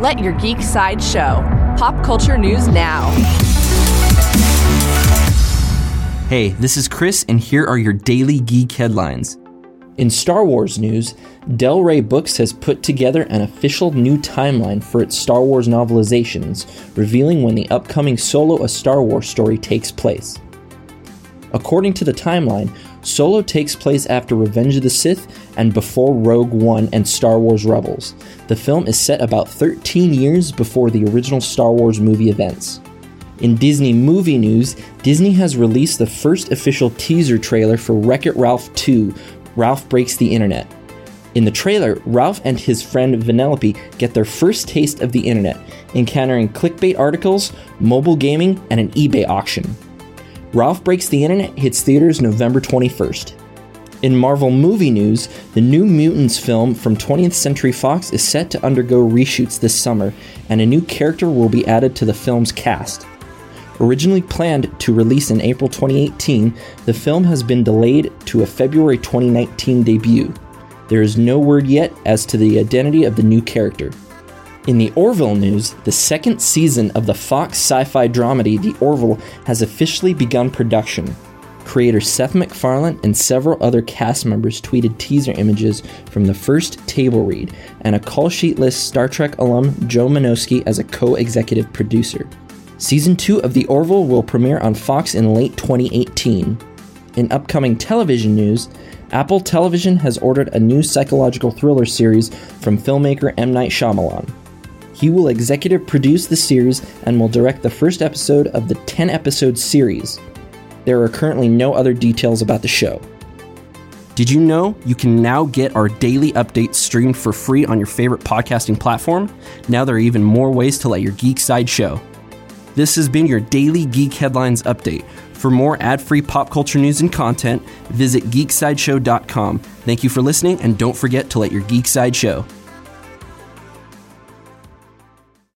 Let your geek side show. Pop culture news now. Hey, this is Chris, and here are your daily geek headlines. In Star Wars news, Del Rey Books has put together an official new timeline for its Star Wars novelizations, revealing when the upcoming Solo a Star Wars story takes place. According to the timeline, Solo takes place after Revenge of the Sith and before Rogue One and Star Wars Rebels. The film is set about 13 years before the original Star Wars movie events. In Disney movie news, Disney has released the first official teaser trailer for Wreck It Ralph 2 Ralph Breaks the Internet. In the trailer, Ralph and his friend Vanellope get their first taste of the internet, encountering clickbait articles, mobile gaming, and an eBay auction. Ralph Breaks the Internet hits theaters November 21st. In Marvel movie news, the New Mutants film from 20th Century Fox is set to undergo reshoots this summer, and a new character will be added to the film's cast. Originally planned to release in April 2018, the film has been delayed to a February 2019 debut. There is no word yet as to the identity of the new character. In the Orville news, the second season of the Fox sci fi dramedy The Orville has officially begun production. Creator Seth MacFarlane and several other cast members tweeted teaser images from the first table read, and a call sheet lists Star Trek alum Joe Menosky as a co executive producer. Season 2 of The Orville will premiere on Fox in late 2018. In upcoming television news, Apple Television has ordered a new psychological thriller series from filmmaker M. Night Shyamalan. He will executive produce the series and will direct the first episode of the 10 episode series. There are currently no other details about the show. Did you know you can now get our daily updates streamed for free on your favorite podcasting platform? Now there are even more ways to let your geek side show. This has been your daily Geek Headlines update. For more ad free pop culture news and content, visit geeksideshow.com. Thank you for listening, and don't forget to let your geek side show.